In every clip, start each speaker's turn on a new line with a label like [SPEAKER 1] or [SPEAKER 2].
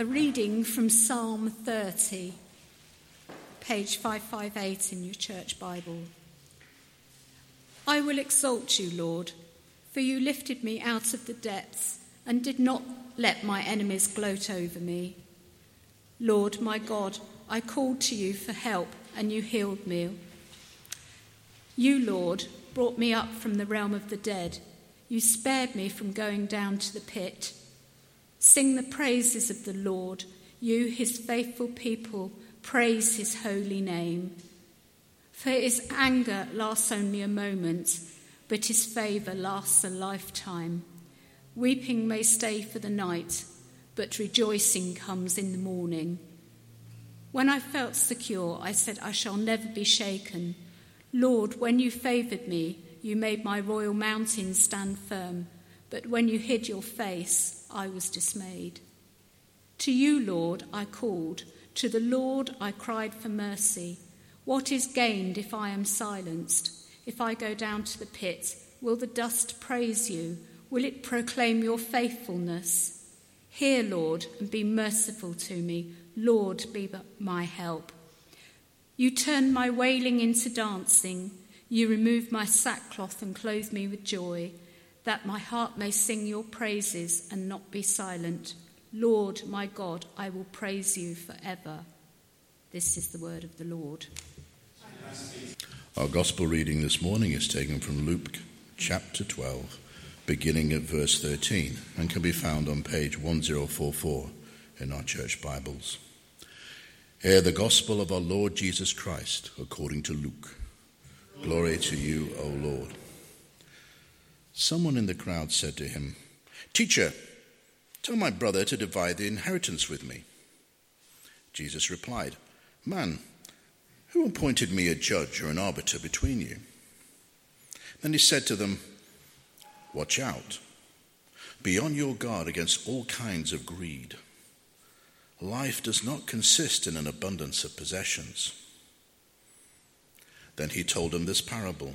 [SPEAKER 1] A reading from Psalm 30, page 558 in your church Bible. I will exalt you, Lord, for you lifted me out of the depths and did not let my enemies gloat over me. Lord, my God, I called to you for help and you healed me. You, Lord, brought me up from the realm of the dead. You spared me from going down to the pit. Sing the praises of the Lord. You, his faithful people, praise his holy name. For his anger lasts only a moment, but his favour lasts a lifetime. Weeping may stay for the night, but rejoicing comes in the morning. When I felt secure, I said, I shall never be shaken. Lord, when you favoured me, you made my royal mountain stand firm. But when you hid your face, I was dismayed. To you, Lord, I called. To the Lord I cried for mercy. What is gained if I am silenced? If I go down to the pit, will the dust praise you? Will it proclaim your faithfulness? Hear, Lord, and be merciful to me. Lord, be my help. You turn my wailing into dancing. You remove my sackcloth and clothe me with joy that my heart may sing your praises and not be silent. Lord, my God, I will praise you forever. This is the word of the Lord.
[SPEAKER 2] Our gospel reading this morning is taken from Luke chapter 12, beginning at verse 13, and can be found on page 1044 in our church Bibles. Hear the gospel of our Lord Jesus Christ according to Luke. Glory to you, O Lord. Someone in the crowd said to him, Teacher, tell my brother to divide the inheritance with me. Jesus replied, Man, who appointed me a judge or an arbiter between you? Then he said to them, Watch out. Be on your guard against all kinds of greed. Life does not consist in an abundance of possessions. Then he told them this parable.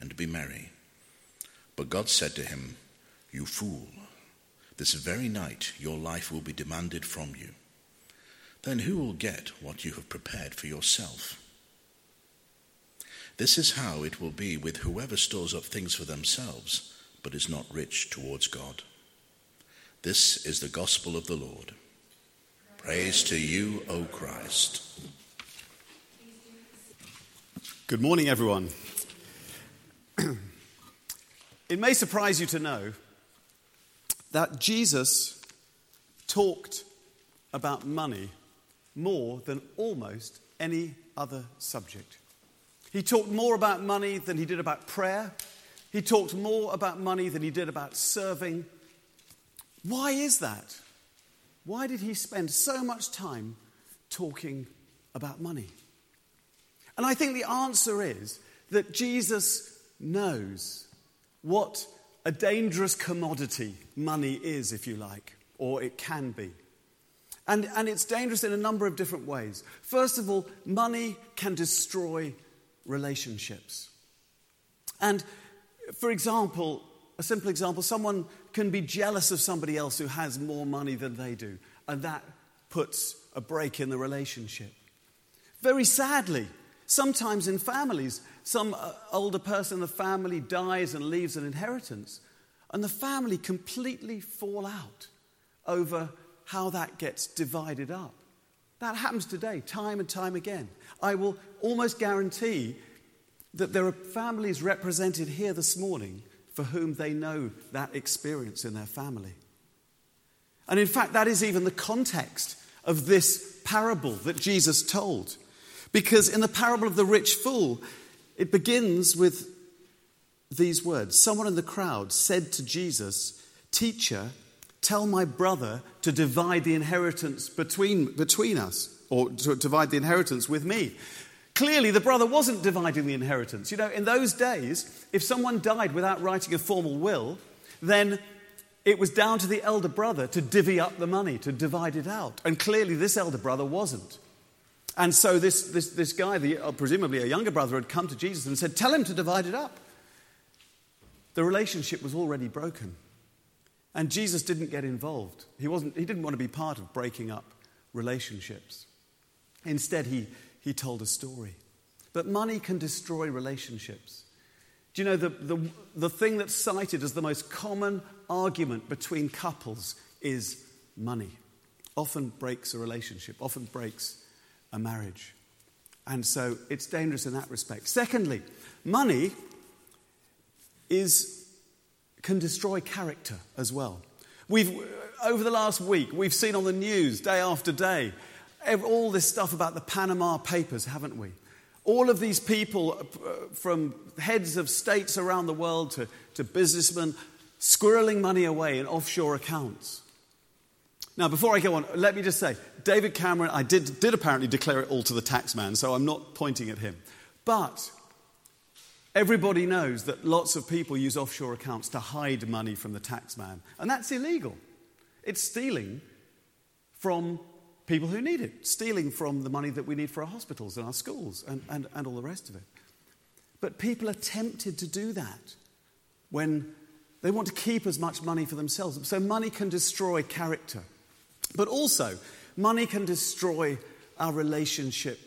[SPEAKER 2] and be merry. But God said to him, You fool, this very night your life will be demanded from you. Then who will get what you have prepared for yourself? This is how it will be with whoever stores up things for themselves, but is not rich towards God. This is the gospel of the Lord. Praise to you, O Christ.
[SPEAKER 3] Good morning, everyone. it may surprise you to know that Jesus talked about money more than almost any other subject. He talked more about money than he did about prayer. He talked more about money than he did about serving. Why is that? Why did he spend so much time talking about money? And I think the answer is that Jesus knows what a dangerous commodity money is, if you like, or it can be. And, and it's dangerous in a number of different ways. First of all, money can destroy relationships. And for example, a simple example, someone can be jealous of somebody else who has more money than they do, and that puts a break in the relationship. Very sadly, sometimes in families, some uh, older person in the family dies and leaves an inheritance, and the family completely fall out over how that gets divided up. That happens today, time and time again. I will almost guarantee that there are families represented here this morning for whom they know that experience in their family. And in fact, that is even the context of this parable that Jesus told. Because in the parable of the rich fool, it begins with these words Someone in the crowd said to Jesus, Teacher, tell my brother to divide the inheritance between, between us, or to divide the inheritance with me. Clearly, the brother wasn't dividing the inheritance. You know, in those days, if someone died without writing a formal will, then it was down to the elder brother to divvy up the money, to divide it out. And clearly, this elder brother wasn't. And so, this, this, this guy, the, uh, presumably a younger brother, had come to Jesus and said, Tell him to divide it up. The relationship was already broken. And Jesus didn't get involved. He, wasn't, he didn't want to be part of breaking up relationships. Instead, he, he told a story. But money can destroy relationships. Do you know the, the, the thing that's cited as the most common argument between couples is money? Often breaks a relationship, often breaks a marriage. And so it's dangerous in that respect. Secondly, money is, can destroy character as well. We've, over the last week, we've seen on the news day after day all this stuff about the Panama Papers, haven't we? All of these people, uh, from heads of states around the world to, to businessmen, squirreling money away in offshore accounts. Now, before I go on, let me just say David Cameron, I did, did apparently declare it all to the taxman, so I'm not pointing at him. But everybody knows that lots of people use offshore accounts to hide money from the taxman, and that's illegal. It's stealing from people who need it, stealing from the money that we need for our hospitals and our schools and, and, and all the rest of it. But people are tempted to do that when they want to keep as much money for themselves. So money can destroy character. But also, money can destroy our relationship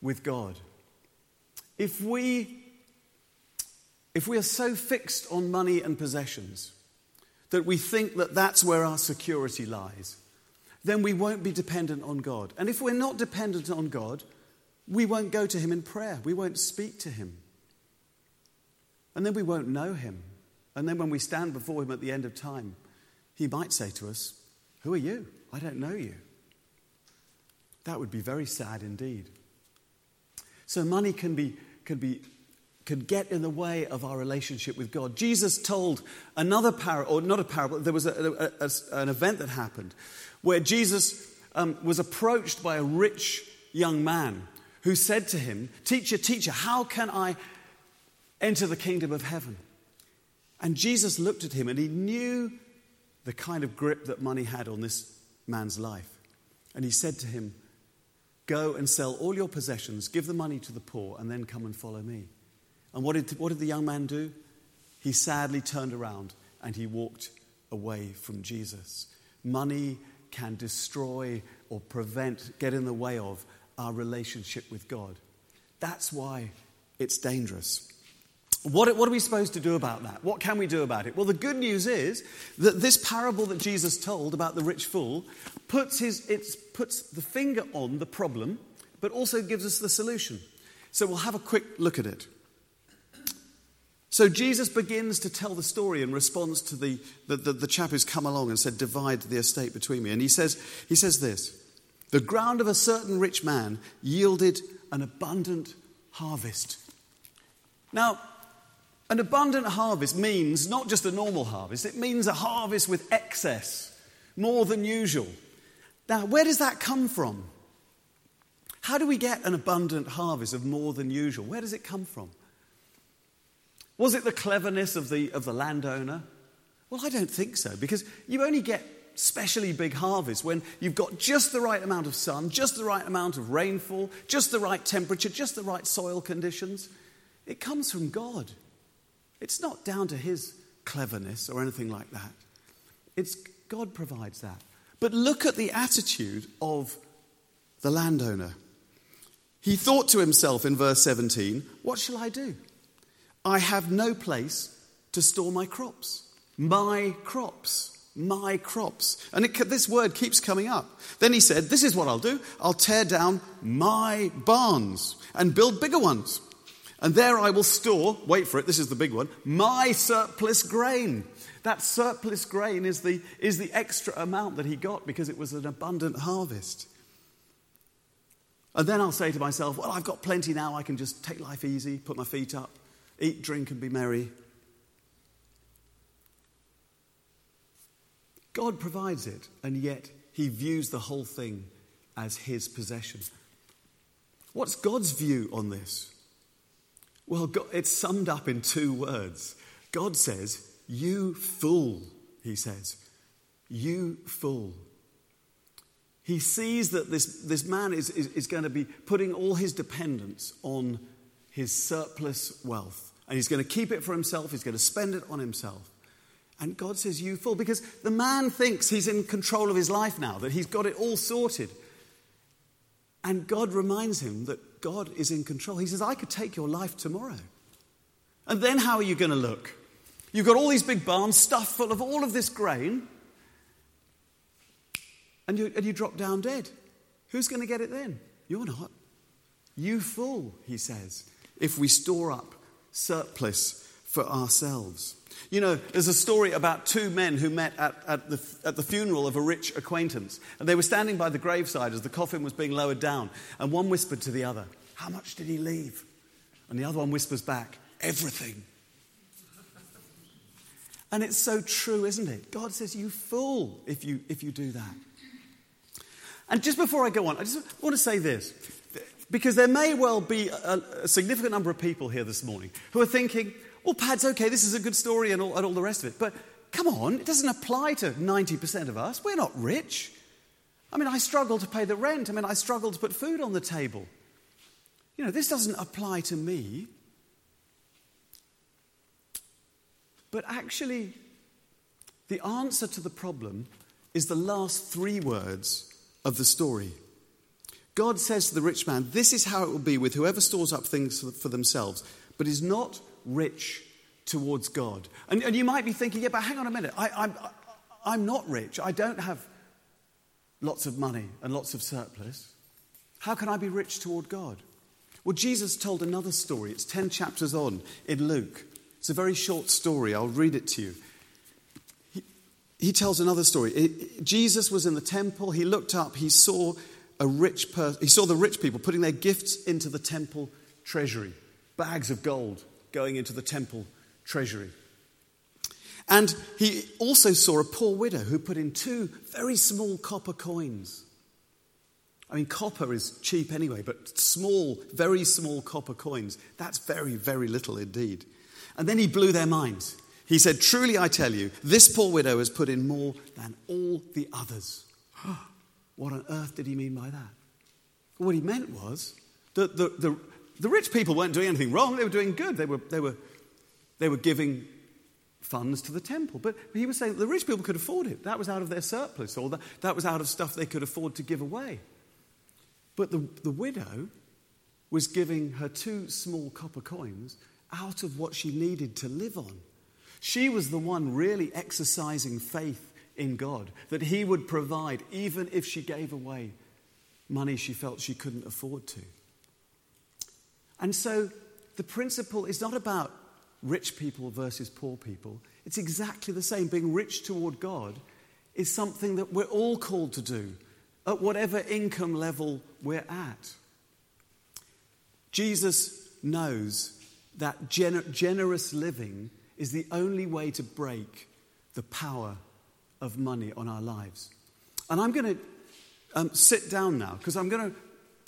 [SPEAKER 3] with God. If we, if we are so fixed on money and possessions that we think that that's where our security lies, then we won't be dependent on God. And if we're not dependent on God, we won't go to Him in prayer. We won't speak to Him. And then we won't know Him. And then when we stand before Him at the end of time, He might say to us, Who are you? I don't know you. That would be very sad indeed. So money can be, can be can get in the way of our relationship with God. Jesus told another parable, or not a parable, there was a, a, a, an event that happened where Jesus um, was approached by a rich young man who said to him, Teacher, teacher, how can I enter the kingdom of heaven? And Jesus looked at him and he knew the kind of grip that money had on this man's life. And he said to him, Go and sell all your possessions, give the money to the poor, and then come and follow me. And what did, what did the young man do? He sadly turned around and he walked away from Jesus. Money can destroy or prevent, get in the way of our relationship with God. That's why it's dangerous. What, what, are we supposed to do about that? What can we do about it? Well, the good news is that this parable that Jesus told about the rich fool puts, his, puts the finger on the problem, but also gives us the solution. So we'll have a quick look at it. So Jesus begins to tell the story in response to the, the, the, the, chap who's come along and said, Divide the estate between me. And he says, he says this The ground of a certain rich man yielded an abundant harvest. Now, an abundant harvest means not just a normal harvest, it means a harvest with excess, more than usual. Now, where does that come from? How do we get an abundant harvest of more than usual? Where does it come from? Was it the cleverness of the, of the landowner? Well, I don't think so, because you only get specially big harvests when you've got just the right amount of sun, just the right amount of rainfall, just the right temperature, just the right soil conditions. It comes from God. It's not down to his cleverness or anything like that. It's God provides that. But look at the attitude of the landowner. He thought to himself in verse 17, What shall I do? I have no place to store my crops. My crops. My crops. And it, this word keeps coming up. Then he said, This is what I'll do I'll tear down my barns and build bigger ones. And there I will store, wait for it, this is the big one, my surplus grain. That surplus grain is the, is the extra amount that he got because it was an abundant harvest. And then I'll say to myself, well, I've got plenty now, I can just take life easy, put my feet up, eat, drink, and be merry. God provides it, and yet he views the whole thing as his possession. What's God's view on this? Well, God, it's summed up in two words. God says, You fool, he says. You fool. He sees that this, this man is, is, is going to be putting all his dependence on his surplus wealth. And he's going to keep it for himself, he's going to spend it on himself. And God says, You fool, because the man thinks he's in control of his life now, that he's got it all sorted. And God reminds him that God is in control. He says, I could take your life tomorrow. And then how are you going to look? You've got all these big barns stuffed full of all of this grain, and you, and you drop down dead. Who's going to get it then? You're not. You fool, he says, if we store up surplus for ourselves. You know, there's a story about two men who met at, at, the, at the funeral of a rich acquaintance. And they were standing by the graveside as the coffin was being lowered down. And one whispered to the other, How much did he leave? And the other one whispers back, Everything. And it's so true, isn't it? God says, You fool if you, if you do that. And just before I go on, I just want to say this. Because there may well be a, a significant number of people here this morning who are thinking, well, Pad's okay, this is a good story and all, and all the rest of it. But come on, it doesn't apply to 90% of us. We're not rich. I mean, I struggle to pay the rent. I mean, I struggle to put food on the table. You know, this doesn't apply to me. But actually, the answer to the problem is the last three words of the story. God says to the rich man, This is how it will be with whoever stores up things for themselves, but is not rich towards God. And, and you might be thinking, Yeah, but hang on a minute. I, I'm, I'm not rich. I don't have lots of money and lots of surplus. How can I be rich toward God? Well, Jesus told another story. It's 10 chapters on in Luke. It's a very short story. I'll read it to you. He, tells another story. Jesus was in the temple. He looked up. He saw a rich person. He saw the rich people putting their gifts into the temple treasury, bags of gold going into the temple treasury. And he also saw a poor widow who put in two very small copper coins. I mean, copper is cheap anyway, but small, very small copper coins, that's very, very little indeed. And then he blew their minds. He said, Truly I tell you, this poor widow has put in more than all the others. what on earth did he mean by that? What he meant was that the, the, the rich people weren't doing anything wrong, they were doing good. They were, they were, they were giving funds to the temple. But he was saying the rich people could afford it. That was out of their surplus, or that, that was out of stuff they could afford to give away. But the, the widow was giving her two small copper coins out of what she needed to live on. She was the one really exercising faith in God that He would provide, even if she gave away money she felt she couldn't afford to. And so the principle is not about rich people versus poor people. It's exactly the same. Being rich toward God is something that we're all called to do at whatever income level we're at. Jesus knows that gener- generous living is the only way to break the power of money on our lives. And I'm going to um, sit down now because I'm going to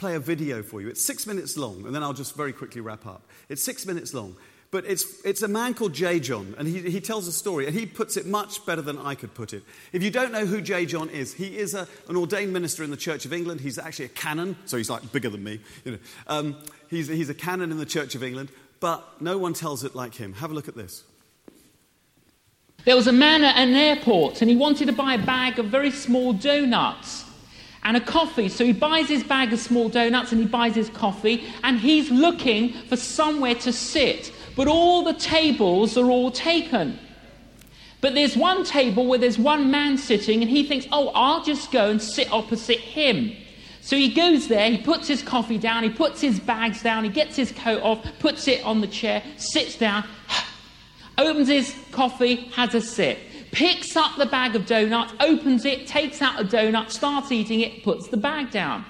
[SPEAKER 3] play a video for you. It's six minutes long, and then I'll just very quickly wrap up. It's six minutes long. But it's, it's a man called J. John, and he, he tells a story, and he puts it much better than I could put it. If you don't know who J. John is, he is a, an ordained minister in the Church of England. He's actually a canon, so he's like bigger than me. You know. Um, he's, he's a canon in the Church of England, but no one tells it like him. Have a look at this.
[SPEAKER 4] There was a man at an airport, and he wanted to buy a bag of very small donuts and a coffee. So he buys his bag of small donuts and he buys his coffee, and he's looking for somewhere to sit. But all the tables are all taken. But there's one table where there's one man sitting, and he thinks, oh, I'll just go and sit opposite him. So he goes there, he puts his coffee down, he puts his bags down, he gets his coat off, puts it on the chair, sits down, opens his coffee, has a sip picks up the bag of donuts, opens it, takes out a donut, starts eating it, puts the bag down.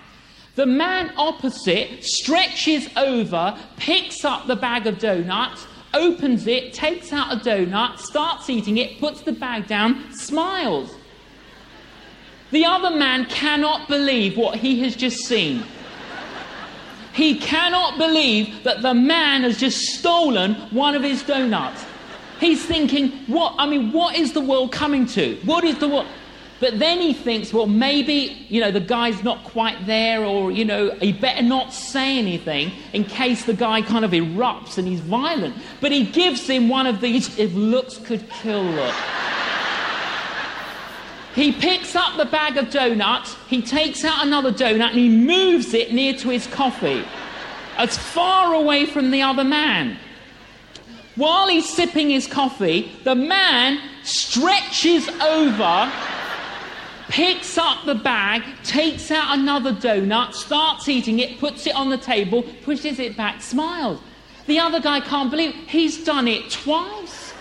[SPEAKER 4] The man opposite stretches over, picks up the bag of donuts, opens it, takes out a donut, starts eating it, puts the bag down, smiles. The other man cannot believe what he has just seen. He cannot believe that the man has just stolen one of his donuts. He's thinking, what, I mean, what is the world coming to? What is the world? But then he thinks, well, maybe, you know, the guy's not quite there, or, you know, he better not say anything in case the guy kind of erupts and he's violent. But he gives him one of these, if looks could kill look. He picks up the bag of donuts, he takes out another donut, and he moves it near to his coffee, as far away from the other man. While he's sipping his coffee, the man stretches over, picks up the bag, takes out another donut, starts eating it, puts it on the table, pushes it back, smiles. The other guy can't believe he's done it twice.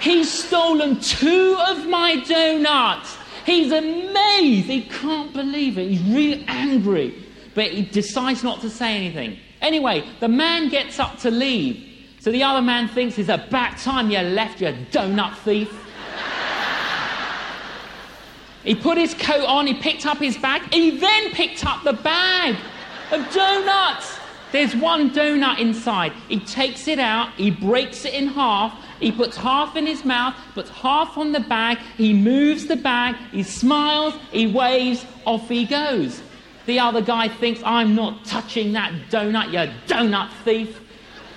[SPEAKER 4] He's stolen two of my donuts. He's amazed. He can't believe it. He's really angry. But he decides not to say anything. Anyway, the man gets up to leave. So the other man thinks it's about time you left, you donut thief. he put his coat on, he picked up his bag, he then picked up the bag of donuts. There's one donut inside. He takes it out, he breaks it in half, he puts half in his mouth, puts half on the bag, he moves the bag, he smiles, he waves, off he goes. The other guy thinks, I'm not touching that donut, you donut thief.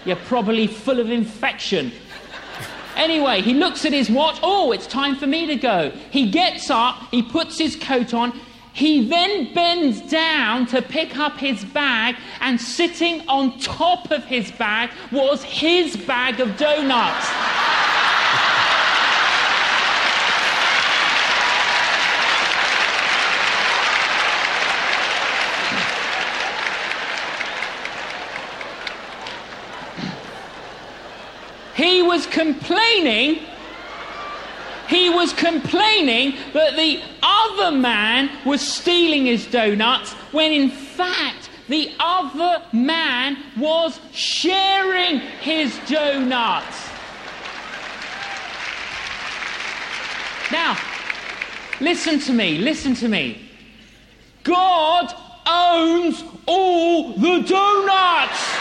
[SPEAKER 4] You're probably full of infection. Anyway, he looks at his watch. Oh, it's time for me to go. He gets up, he puts his coat on, he then bends down to pick up his bag, and sitting on top of his bag was his bag of donuts. He was complaining he was complaining that the other man was stealing his donuts when in fact the other man was sharing his donuts. Now, listen to me, listen to me. God owns all the donuts.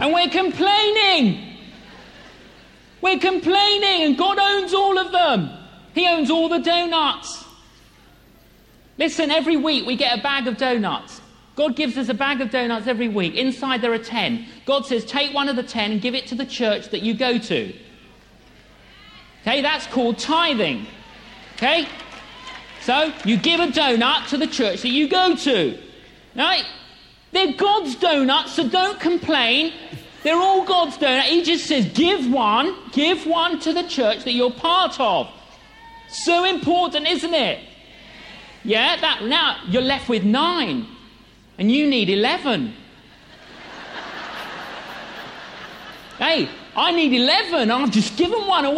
[SPEAKER 4] And we're complaining. We're complaining, and God owns all of them. He owns all the donuts. Listen, every week we get a bag of donuts. God gives us a bag of donuts every week. Inside there are 10. God says, take one of the 10 and give it to the church that you go to. Okay, that's called tithing. Okay? So you give a donut to the church that you go to. Right? They're God's donuts, so don't complain. They're all God's donuts. He just says, give one, give one to the church that you're part of. So important, isn't it? Yeah, that now you're left with nine, and you need eleven. hey, I need eleven. I've just given one away.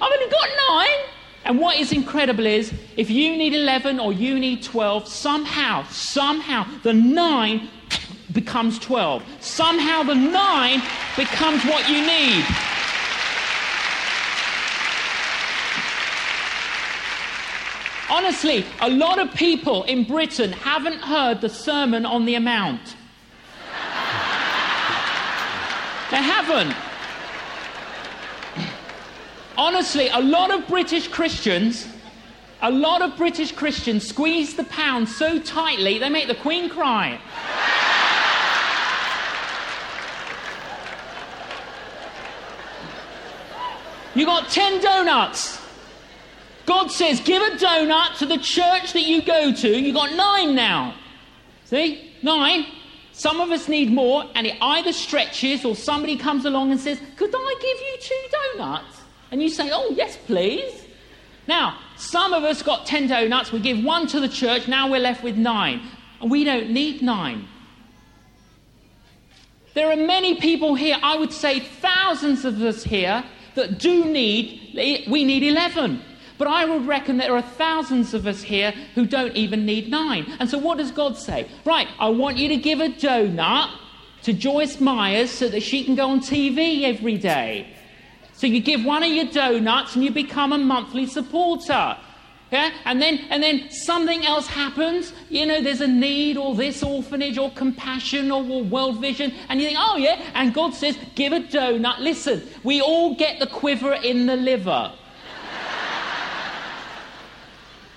[SPEAKER 4] I've only got nine. And what is incredible is if you need 11 or you need 12, somehow, somehow, the 9 becomes 12. Somehow the 9 becomes what you need. Honestly, a lot of people in Britain haven't heard the Sermon on the Amount. they haven't. Honestly, a lot of British Christians, a lot of British Christians squeeze the pound so tightly they make the Queen cry. You got 10 donuts. God says, give a donut to the church that you go to. You got nine now. See? Nine. Some of us need more, and it either stretches or somebody comes along and says, Could I give you two donuts? And you say, Oh, yes, please. Now, some of us got 10 donuts, we give one to the church, now we're left with nine. And we don't need nine. There are many people here, I would say thousands of us here, that do need, we need 11. But I would reckon there are thousands of us here who don't even need nine. And so what does God say? Right, I want you to give a donut to Joyce Myers so that she can go on TV every day. So you give one of your donuts and you become a monthly supporter. Yeah? And then and then something else happens. You know, there's a need or this orphanage or compassion or, or world vision. And you think, oh yeah, and God says, give a donut. Listen, we all get the quiver in the liver.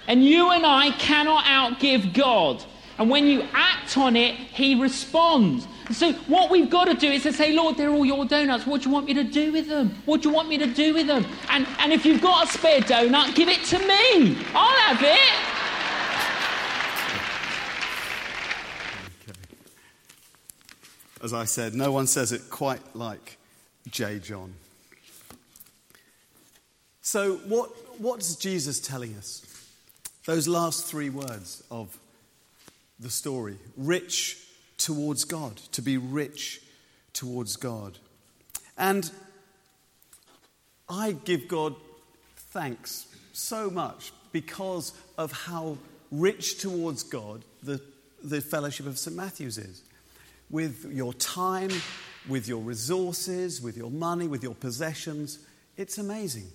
[SPEAKER 4] and you and I cannot outgive God. And when you act on it, He responds. So what we've got to do is to say, Lord, they're all your donuts. What do you want me to do with them? What do you want me to do with them? And, and if you've got a spare donut, give it to me. I'll have it.
[SPEAKER 3] Okay. As I said, no one says it quite like J. John. So, what, what's Jesus telling us? Those last three words of the story rich towards God, to be rich towards God. And I give God thanks so much because of how rich towards God the, the fellowship of St. Matthew's is. With your time, with your resources, with your money, with your possessions, it's amazing.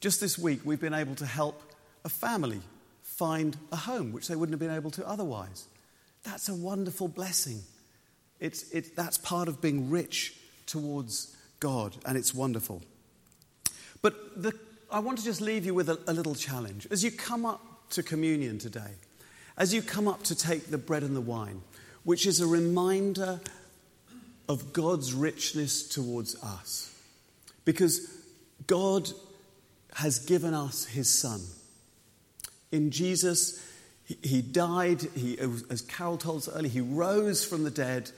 [SPEAKER 3] Just this week, we've been able to help a family find a home, which they wouldn't have been able to otherwise. That's a wonderful blessing. It's, it, that's part of being rich towards God, and it's wonderful. But the, I want to just leave you with a, a little challenge. As you come up to communion today, as you come up to take the bread and the wine, which is a reminder of God's richness towards us. Because God has given us his Son. In Jesus, he, died, he, as Carol told us earlier, he rose from the dead.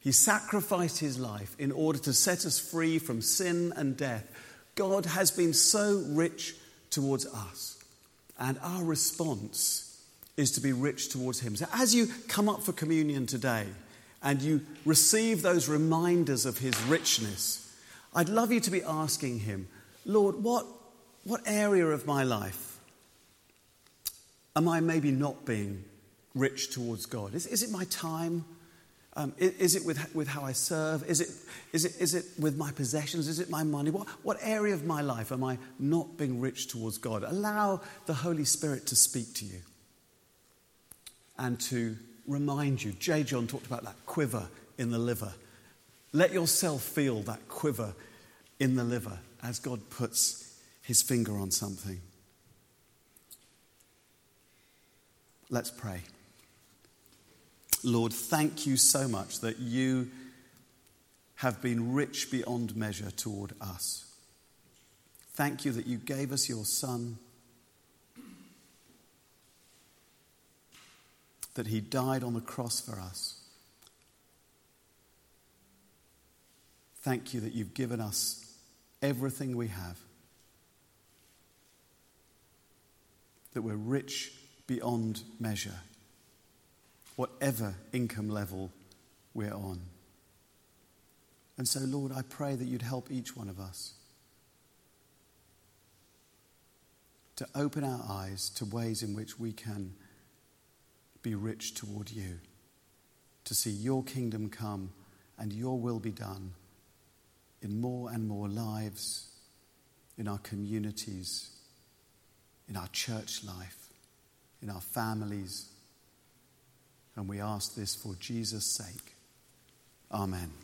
[SPEAKER 3] He sacrificed his life in order to set us free from sin and death. God has been so rich towards us. And our response is to be rich towards him. So as you come up for communion today and you receive those reminders of his richness, I'd love you to be asking him, Lord, what, what area of my life Am I maybe not being rich towards God? Is, is it my time? Um, is, is, it with, with how I serve? Is it, is, it, is it with my possessions? Is it my money? What, what area of my life am I not being rich towards God? Allow the Holy Spirit to speak to you and to remind you. J. John talked about that quiver in the liver. Let yourself feel that quiver in the liver as God puts his finger on something. Let's pray. Lord, thank you so much that you have been rich beyond measure toward us. Thank you that you gave us your Son, that he died on the cross for us. Thank you that you've given us everything we have, that we're rich beyond measure, whatever income level we're on. And so, Lord, I pray that you'd help each one of us to open our eyes to ways in which we can be rich toward you, to see your kingdom come and your will be done in more and more lives, in our communities, in our church life in our families. And we ask this for Jesus' sake. Amen.